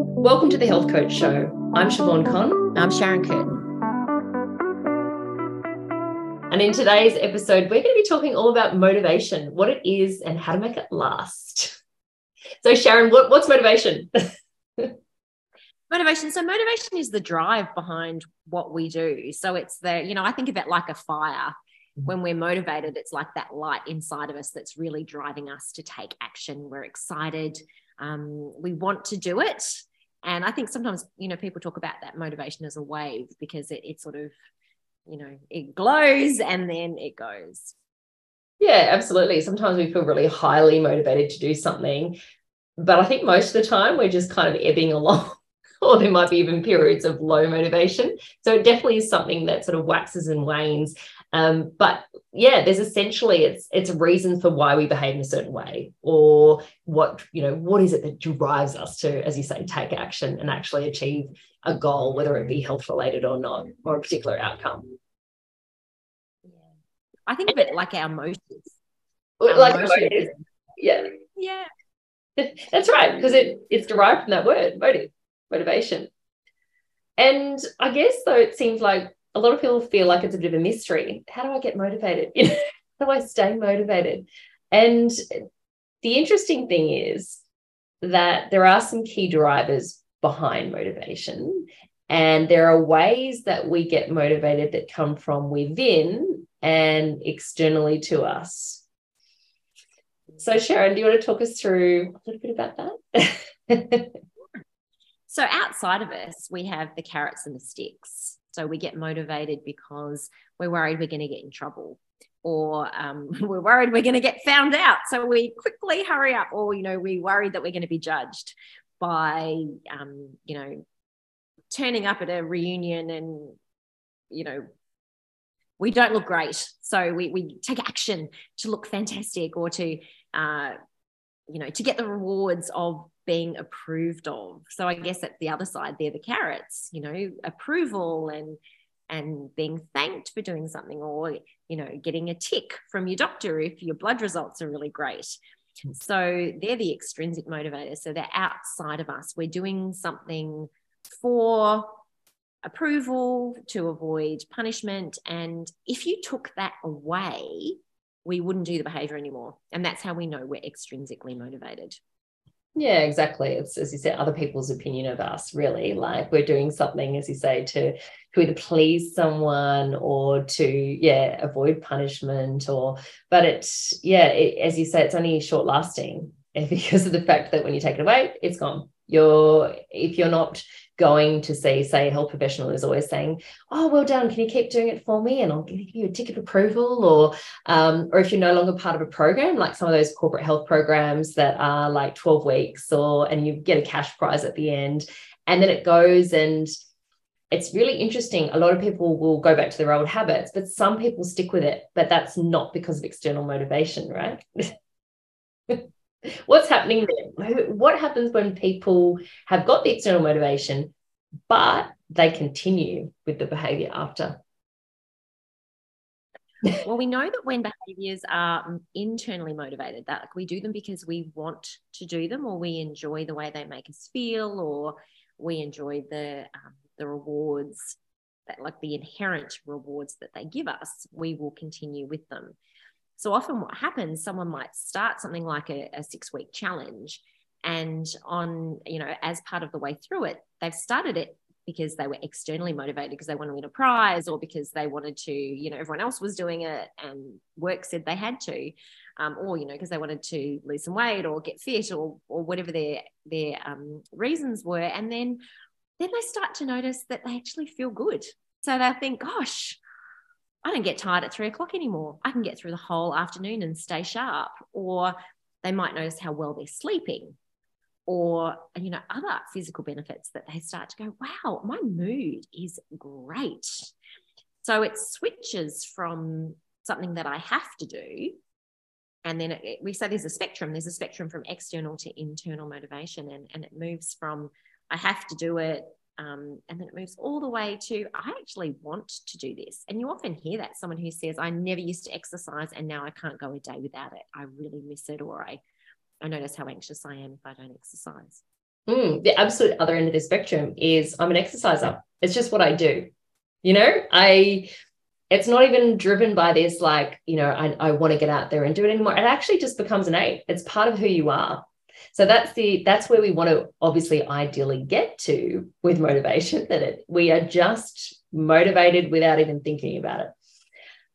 Welcome to the Health Coach Show. I'm Shivaun Conn. I'm Sharon Curtin. And in today's episode, we're going to be talking all about motivation, what it is, and how to make it last. So, Sharon, what, what's motivation? motivation. So, motivation is the drive behind what we do. So, it's the, you know, I think of it like a fire. When we're motivated, it's like that light inside of us that's really driving us to take action. We're excited. Um, we want to do it. And I think sometimes, you know, people talk about that motivation as a wave because it, it sort of, you know, it glows and then it goes. Yeah, absolutely. Sometimes we feel really highly motivated to do something, but I think most of the time we're just kind of ebbing along, or there might be even periods of low motivation. So it definitely is something that sort of waxes and wanes. Um, but yeah, there's essentially it's it's a reason for why we behave in a certain way, or what you know, what is it that drives us to, as you say, take action and actually achieve a goal, whether it be health related or not, or a particular outcome. Yeah. I think of it like our motives. Our like motives. Yeah. Yeah. That's right, because it, it's derived from that word, motive, motivation. And I guess though it seems like a lot of people feel like it's a bit of a mystery. How do I get motivated? how do I stay motivated? And the interesting thing is that there are some key drivers behind motivation. And there are ways that we get motivated that come from within and externally to us. So, Sharon, do you want to talk us through a little bit about that? so, outside of us, we have the carrots and the sticks. So, we get motivated because we're worried we're going to get in trouble or um, we're worried we're going to get found out. So, we quickly hurry up, or, you know, we're worried that we're going to be judged by, um, you know, turning up at a reunion and, you know, we don't look great. So we, we take action to look fantastic or to, uh, you know, to get the rewards of being approved of. So I guess at the other side, they're the carrots, you know, approval and and being thanked for doing something or you know getting a tick from your doctor if your blood results are really great so they're the extrinsic motivators so they're outside of us we're doing something for approval to avoid punishment. And if you took that away, we wouldn't do the behavior anymore. And that's how we know we're extrinsically motivated. Yeah, exactly. It's as you said, other people's opinion of us, really. Like we're doing something, as you say, to to either please someone or to yeah avoid punishment or but it's yeah it, as you say it's only short lasting because of the fact that when you take it away it's gone you're if you're not going to see, say, a health professional is always saying, "Oh, well done. Can you keep doing it for me?" And I'll give you a ticket approval. Or, um, or if you're no longer part of a program, like some of those corporate health programs that are like 12 weeks, or and you get a cash prize at the end, and then it goes and it's really interesting. A lot of people will go back to their old habits, but some people stick with it. But that's not because of external motivation, right? What's happening? What happens when people have got the external motivation, but they continue with the behavior after? well, we know that when behaviors are internally motivated, that like, we do them because we want to do them, or we enjoy the way they make us feel, or we enjoy the um, the rewards that, like the inherent rewards that they give us, we will continue with them. So often, what happens, someone might start something like a, a six week challenge. And on, you know, as part of the way through it, they've started it because they were externally motivated because they want to win a prize or because they wanted to, you know, everyone else was doing it and work said they had to, um, or you know, because they wanted to lose some weight or get fit or or whatever their their um, reasons were, and then then they start to notice that they actually feel good. So they think, gosh, I don't get tired at three o'clock anymore. I can get through the whole afternoon and stay sharp. Or they might notice how well they're sleeping or you know other physical benefits that they start to go wow my mood is great so it switches from something that i have to do and then it, we say there's a spectrum there's a spectrum from external to internal motivation and, and it moves from i have to do it um, and then it moves all the way to, I actually want to do this. And you often hear that someone who says, I never used to exercise and now I can't go a day without it. I really miss it. Or I, I notice how anxious I am if I don't exercise. Mm, the absolute other end of the spectrum is I'm an exerciser. It's just what I do. You know, I it's not even driven by this like you know i, I want to get out there and do it anymore it actually just becomes an innate it's part of who you are so that's the that's where we want to obviously ideally get to with motivation that it, we are just motivated without even thinking about it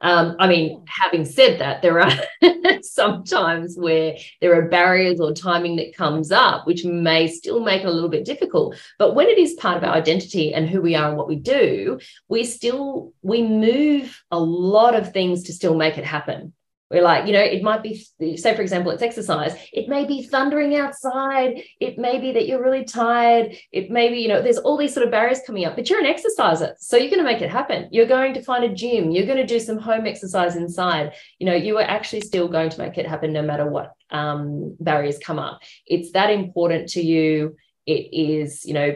um, I mean, having said that, there are sometimes where there are barriers or timing that comes up, which may still make it a little bit difficult. But when it is part of our identity and who we are and what we do, we still we move a lot of things to still make it happen. We're like, you know, it might be, say, for example, it's exercise. It may be thundering outside. It may be that you're really tired. It may be, you know, there's all these sort of barriers coming up, but you're an exerciser. So you're going to make it happen. You're going to find a gym. You're going to do some home exercise inside. You know, you are actually still going to make it happen no matter what um, barriers come up. It's that important to you. It is, you know,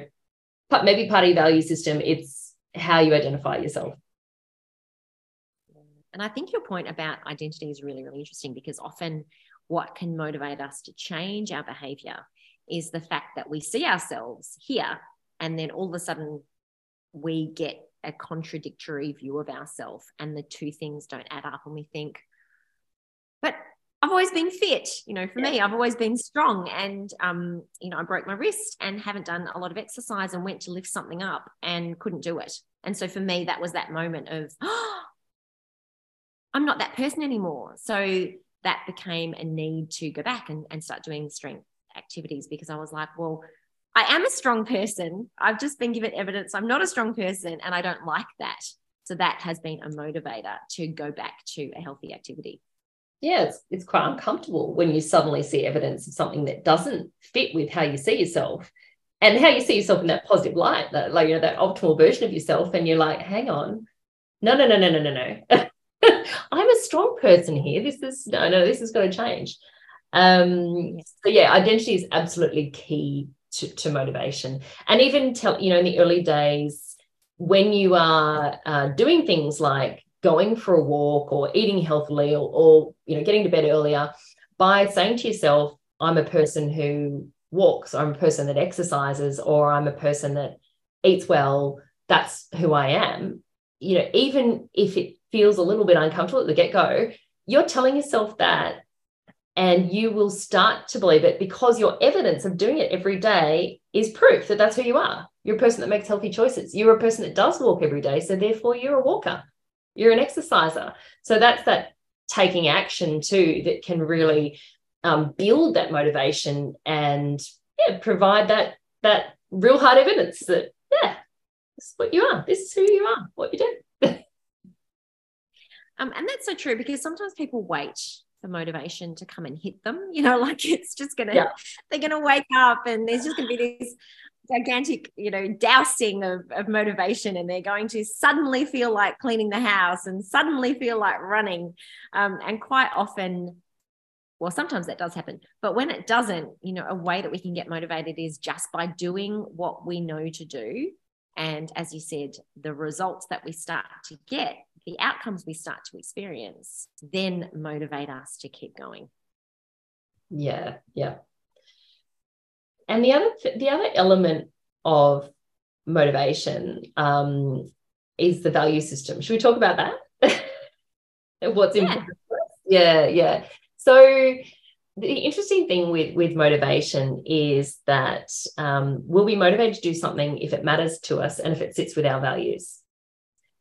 maybe part of your value system. It's how you identify yourself. And I think your point about identity is really, really interesting because often what can motivate us to change our behavior is the fact that we see ourselves here and then all of a sudden we get a contradictory view of ourselves and the two things don't add up and we think but I've always been fit, you know, for yeah. me, I've always been strong. And, um, you know, I broke my wrist and haven't done a lot of exercise and went to lift something up and couldn't do it. And so for me, that was that moment of, oh, I'm not that person anymore. So that became a need to go back and, and start doing strength activities because I was like, well, I am a strong person. I've just been given evidence I'm not a strong person and I don't like that. So that has been a motivator to go back to a healthy activity. Yeah, it's, it's quite uncomfortable when you suddenly see evidence of something that doesn't fit with how you see yourself and how you see yourself in that positive light, that like you know that optimal version of yourself, and you're like, hang on, no, no, no, no, no, no, no. I'm a strong person here. This is no, no, this is going to change. Um, so yeah, identity is absolutely key to, to motivation. And even tell, you know, in the early days, when you are uh, doing things like going for a walk or eating healthily or, or you know getting to bed earlier, by saying to yourself, I'm a person who walks, or I'm a person that exercises, or I'm a person that eats well, that's who I am. You know, even if it feels a little bit uncomfortable at the get go, you're telling yourself that and you will start to believe it because your evidence of doing it every day is proof that that's who you are. You're a person that makes healthy choices. You're a person that does walk every day. So therefore, you're a walker, you're an exerciser. So that's that taking action too that can really um, build that motivation and yeah, provide that that real hard evidence that this is what you are. This is who you are. What you do. Um, and that's so true because sometimes people wait for motivation to come and hit them. You know, like it's just gonna yeah. they're gonna wake up and there's just gonna be this gigantic, you know, dousing of, of motivation, and they're going to suddenly feel like cleaning the house and suddenly feel like running. Um, and quite often, well, sometimes that does happen, but when it doesn't, you know, a way that we can get motivated is just by doing what we know to do. And as you said, the results that we start to get the outcomes we start to experience then motivate us to keep going. Yeah yeah. And the other the other element of motivation um, is the value system. Should we talk about that? What's yeah. important? Yeah yeah. So the interesting thing with with motivation is that um, we'll be motivated to do something if it matters to us and if it sits with our values.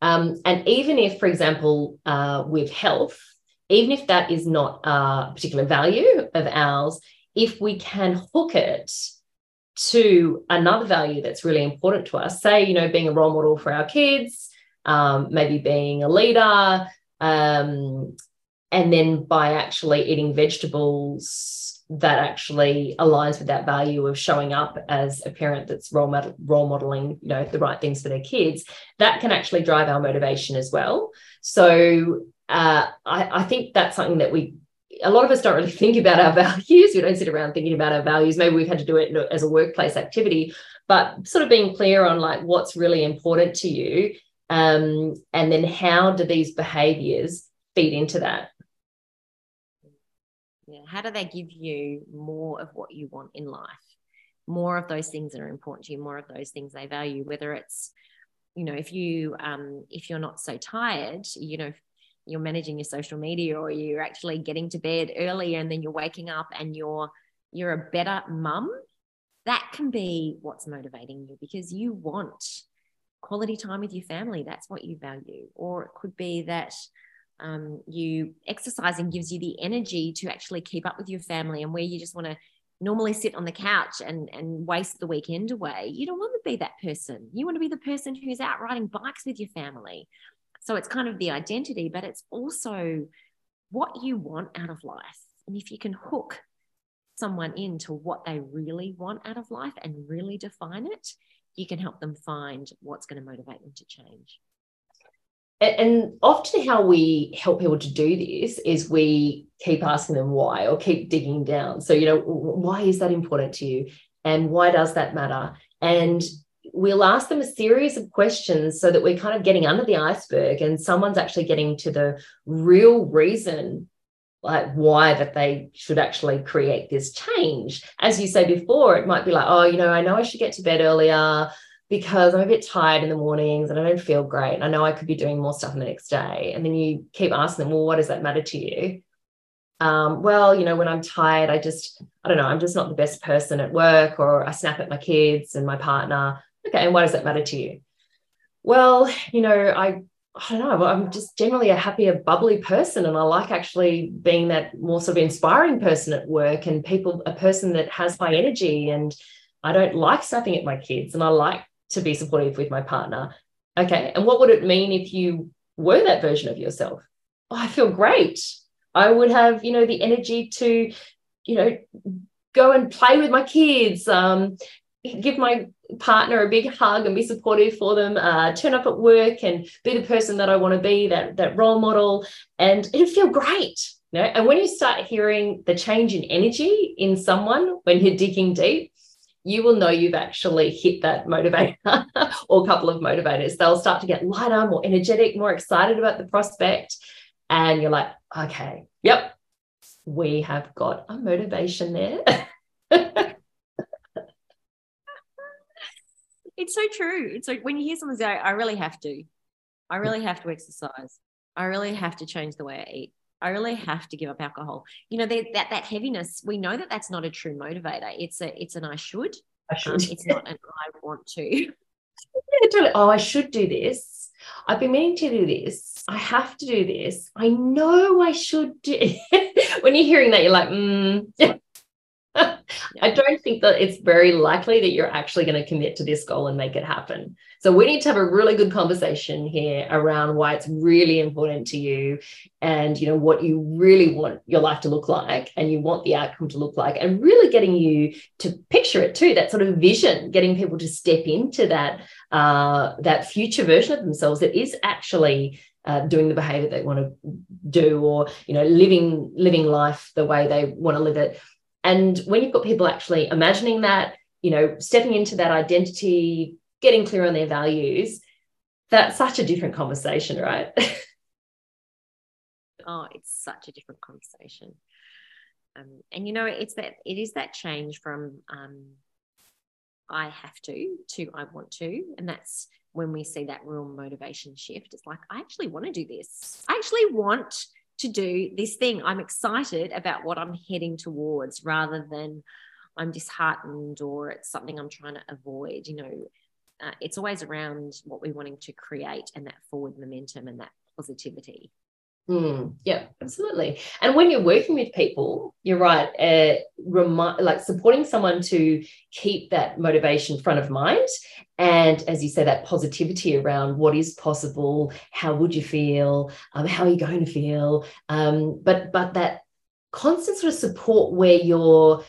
Um, and even if, for example, uh, with health, even if that is not a particular value of ours, if we can hook it to another value that's really important to us, say, you know, being a role model for our kids, um, maybe being a leader, um, and then by actually eating vegetables that actually aligns with that value of showing up as a parent that's role model, role modeling you know the right things for their kids that can actually drive our motivation as well. So uh, I, I think that's something that we a lot of us don't really think about our values. We don't sit around thinking about our values. Maybe we've had to do it as a workplace activity but sort of being clear on like what's really important to you um, and then how do these behaviors feed into that how do they give you more of what you want in life? More of those things that are important to you, more of those things they value, whether it's, you know, if you um if you're not so tired, you know, you're managing your social media or you're actually getting to bed early and then you're waking up and you're you're a better mum that can be what's motivating you because you want quality time with your family. That's what you value. Or it could be that um, you exercising gives you the energy to actually keep up with your family and where you just want to normally sit on the couch and and waste the weekend away you don't want to be that person you want to be the person who's out riding bikes with your family so it's kind of the identity, but it's also what you want out of life. And if you can hook someone into what they really want out of life and really define it, you can help them find what's going to motivate them to change. And often, how we help people to do this is we keep asking them why or keep digging down. So, you know, why is that important to you? And why does that matter? And we'll ask them a series of questions so that we're kind of getting under the iceberg and someone's actually getting to the real reason like why that they should actually create this change as you say before it might be like oh you know i know i should get to bed earlier because i'm a bit tired in the mornings and i don't feel great and i know i could be doing more stuff the next day and then you keep asking them well what does that matter to you um, well, you know, when I'm tired, I just, I don't know, I'm just not the best person at work, or I snap at my kids and my partner. Okay, and why does that matter to you? Well, you know, I I don't know, I'm just generally a happier, bubbly person. And I like actually being that more sort of inspiring person at work and people, a person that has high energy. And I don't like snapping at my kids and I like to be supportive with my partner. Okay. And what would it mean if you were that version of yourself? Oh, I feel great. I would have, you know, the energy to, you know, go and play with my kids, um, give my partner a big hug and be supportive for them uh, turn up at work and be the person that i want to be that that role model and it'll feel great you know and when you start hearing the change in energy in someone when you're digging deep you will know you've actually hit that motivator or a couple of motivators they'll start to get lighter more energetic more excited about the prospect and you're like okay yep we have got a motivation there it's so true. It's like when you hear someone say, I really have to, I really have to exercise. I really have to change the way I eat. I really have to give up alcohol. You know, that that heaviness. We know that that's not a true motivator. It's a it's an I should. I should. Um, it's not an I want to. Yeah, totally. Oh, I should do this. I've been meaning to do this. I have to do this. I know I should do. when you're hearing that, you're like, mm, I don't think that it's very likely that you're actually going to commit to this goal and make it happen. So we need to have a really good conversation here around why it's really important to you and you know what you really want your life to look like and you want the outcome to look like and really getting you to picture it too that sort of vision getting people to step into that uh, that future version of themselves that is actually uh, doing the behavior they want to do or you know living living life the way they want to live it and when you've got people actually imagining that, you know, stepping into that identity, getting clear on their values, that's such a different conversation, right? oh, it's such a different conversation. Um, and you know, it's that it is that change from um, I have to to I want to, and that's when we see that real motivation shift. It's like I actually want to do this. I actually want to do this thing. I'm excited about what I'm heading towards rather than I'm disheartened or it's something I'm trying to avoid. You know, uh, it's always around what we're wanting to create and that forward momentum and that positivity. Mm, yeah, absolutely. And when you're working with people, you're right. Uh, like supporting someone to keep that motivation front of mind, and as you say, that positivity around what is possible, how would you feel, um, how are you going to feel, um, but but that constant sort of support where you're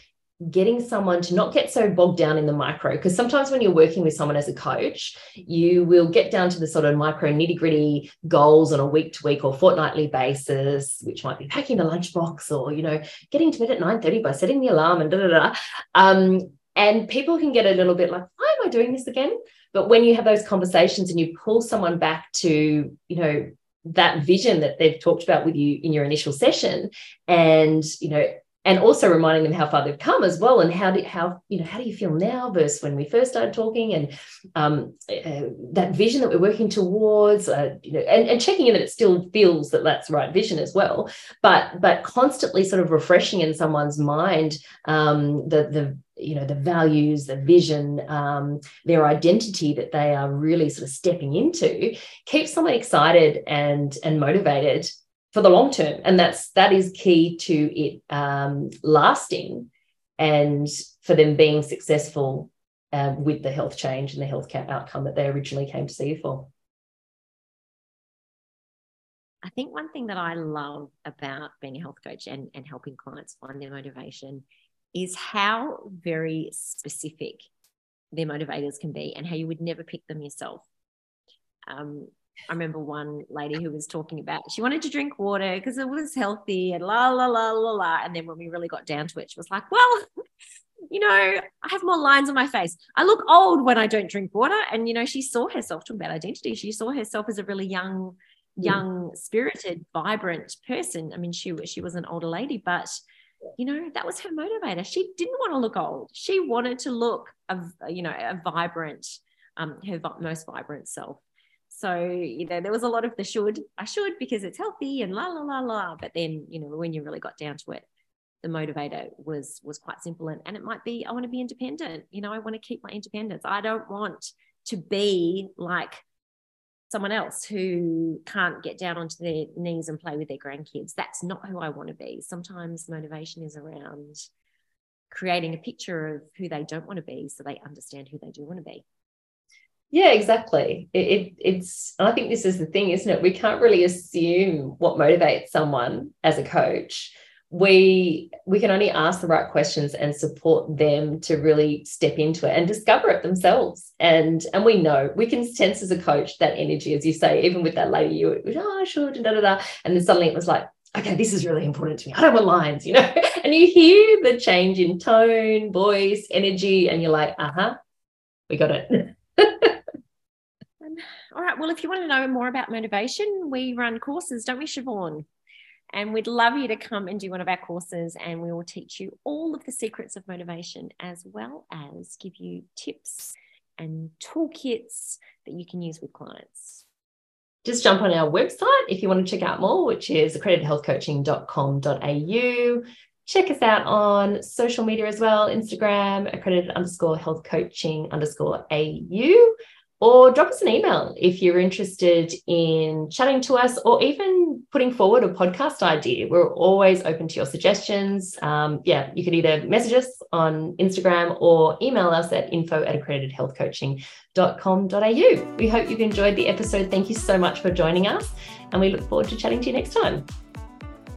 getting someone to not get so bogged down in the micro because sometimes when you're working with someone as a coach you will get down to the sort of micro nitty gritty goals on a week to week or fortnightly basis which might be packing a lunchbox or you know getting to bed at 9 30 by setting the alarm and da da da. Um, and people can get a little bit like why am i doing this again? But when you have those conversations and you pull someone back to you know that vision that they've talked about with you in your initial session and you know and also reminding them how far they've come as well and how do how you know how do you feel now versus when we first started talking and um, uh, that vision that we're working towards uh, you know and, and checking in that it still feels that that's the right vision as well but but constantly sort of refreshing in someone's mind um, the the you know the values the vision um, their identity that they are really sort of stepping into keeps someone excited and and motivated for the long term and that's that is key to it um, lasting and for them being successful um, with the health change and the health outcome that they originally came to see you for I think one thing that I love about being a health coach and, and helping clients find their motivation is how very specific their motivators can be and how you would never pick them yourself. Um, I remember one lady who was talking about she wanted to drink water because it was healthy and la la la la la. And then when we really got down to it, she was like, Well, you know, I have more lines on my face. I look old when I don't drink water. And you know, she saw herself talking about identity. She saw herself as a really young, young, spirited, vibrant person. I mean, she she was an older lady, but you know that was her motivator she didn't want to look old she wanted to look a you know a vibrant um her most vibrant self so you know there was a lot of the should i should because it's healthy and la la la la but then you know when you really got down to it the motivator was was quite simple and, and it might be i want to be independent you know i want to keep my independence i don't want to be like someone else who can't get down onto their knees and play with their grandkids. That's not who I want to be. Sometimes motivation is around creating a picture of who they don't want to be so they understand who they do want to be. Yeah, exactly. It, it, it's, I think this is the thing, isn't it? We can't really assume what motivates someone as a coach. We we can only ask the right questions and support them to really step into it and discover it themselves. And and we know we can sense as a coach that energy as you say even with that lady you oh sure da, da, da, and then suddenly it was like okay this is really important to me. I don't want lines you know? And you hear the change in tone voice energy and you're like uh-huh we got it all right well if you want to know more about motivation we run courses don't we Shivaun and we'd love you to come and do one of our courses, and we will teach you all of the secrets of motivation as well as give you tips and toolkits that you can use with clients. Just jump on our website if you want to check out more, which is accreditedhealthcoaching.com.au. Check us out on social media as well Instagram, accredited underscore health coaching underscore AU or drop us an email if you're interested in chatting to us or even putting forward a podcast idea. We're always open to your suggestions. Um, yeah, you could either message us on Instagram or email us at info at accreditedhealthcoaching.com.au. We hope you've enjoyed the episode. Thank you so much for joining us, and we look forward to chatting to you next time.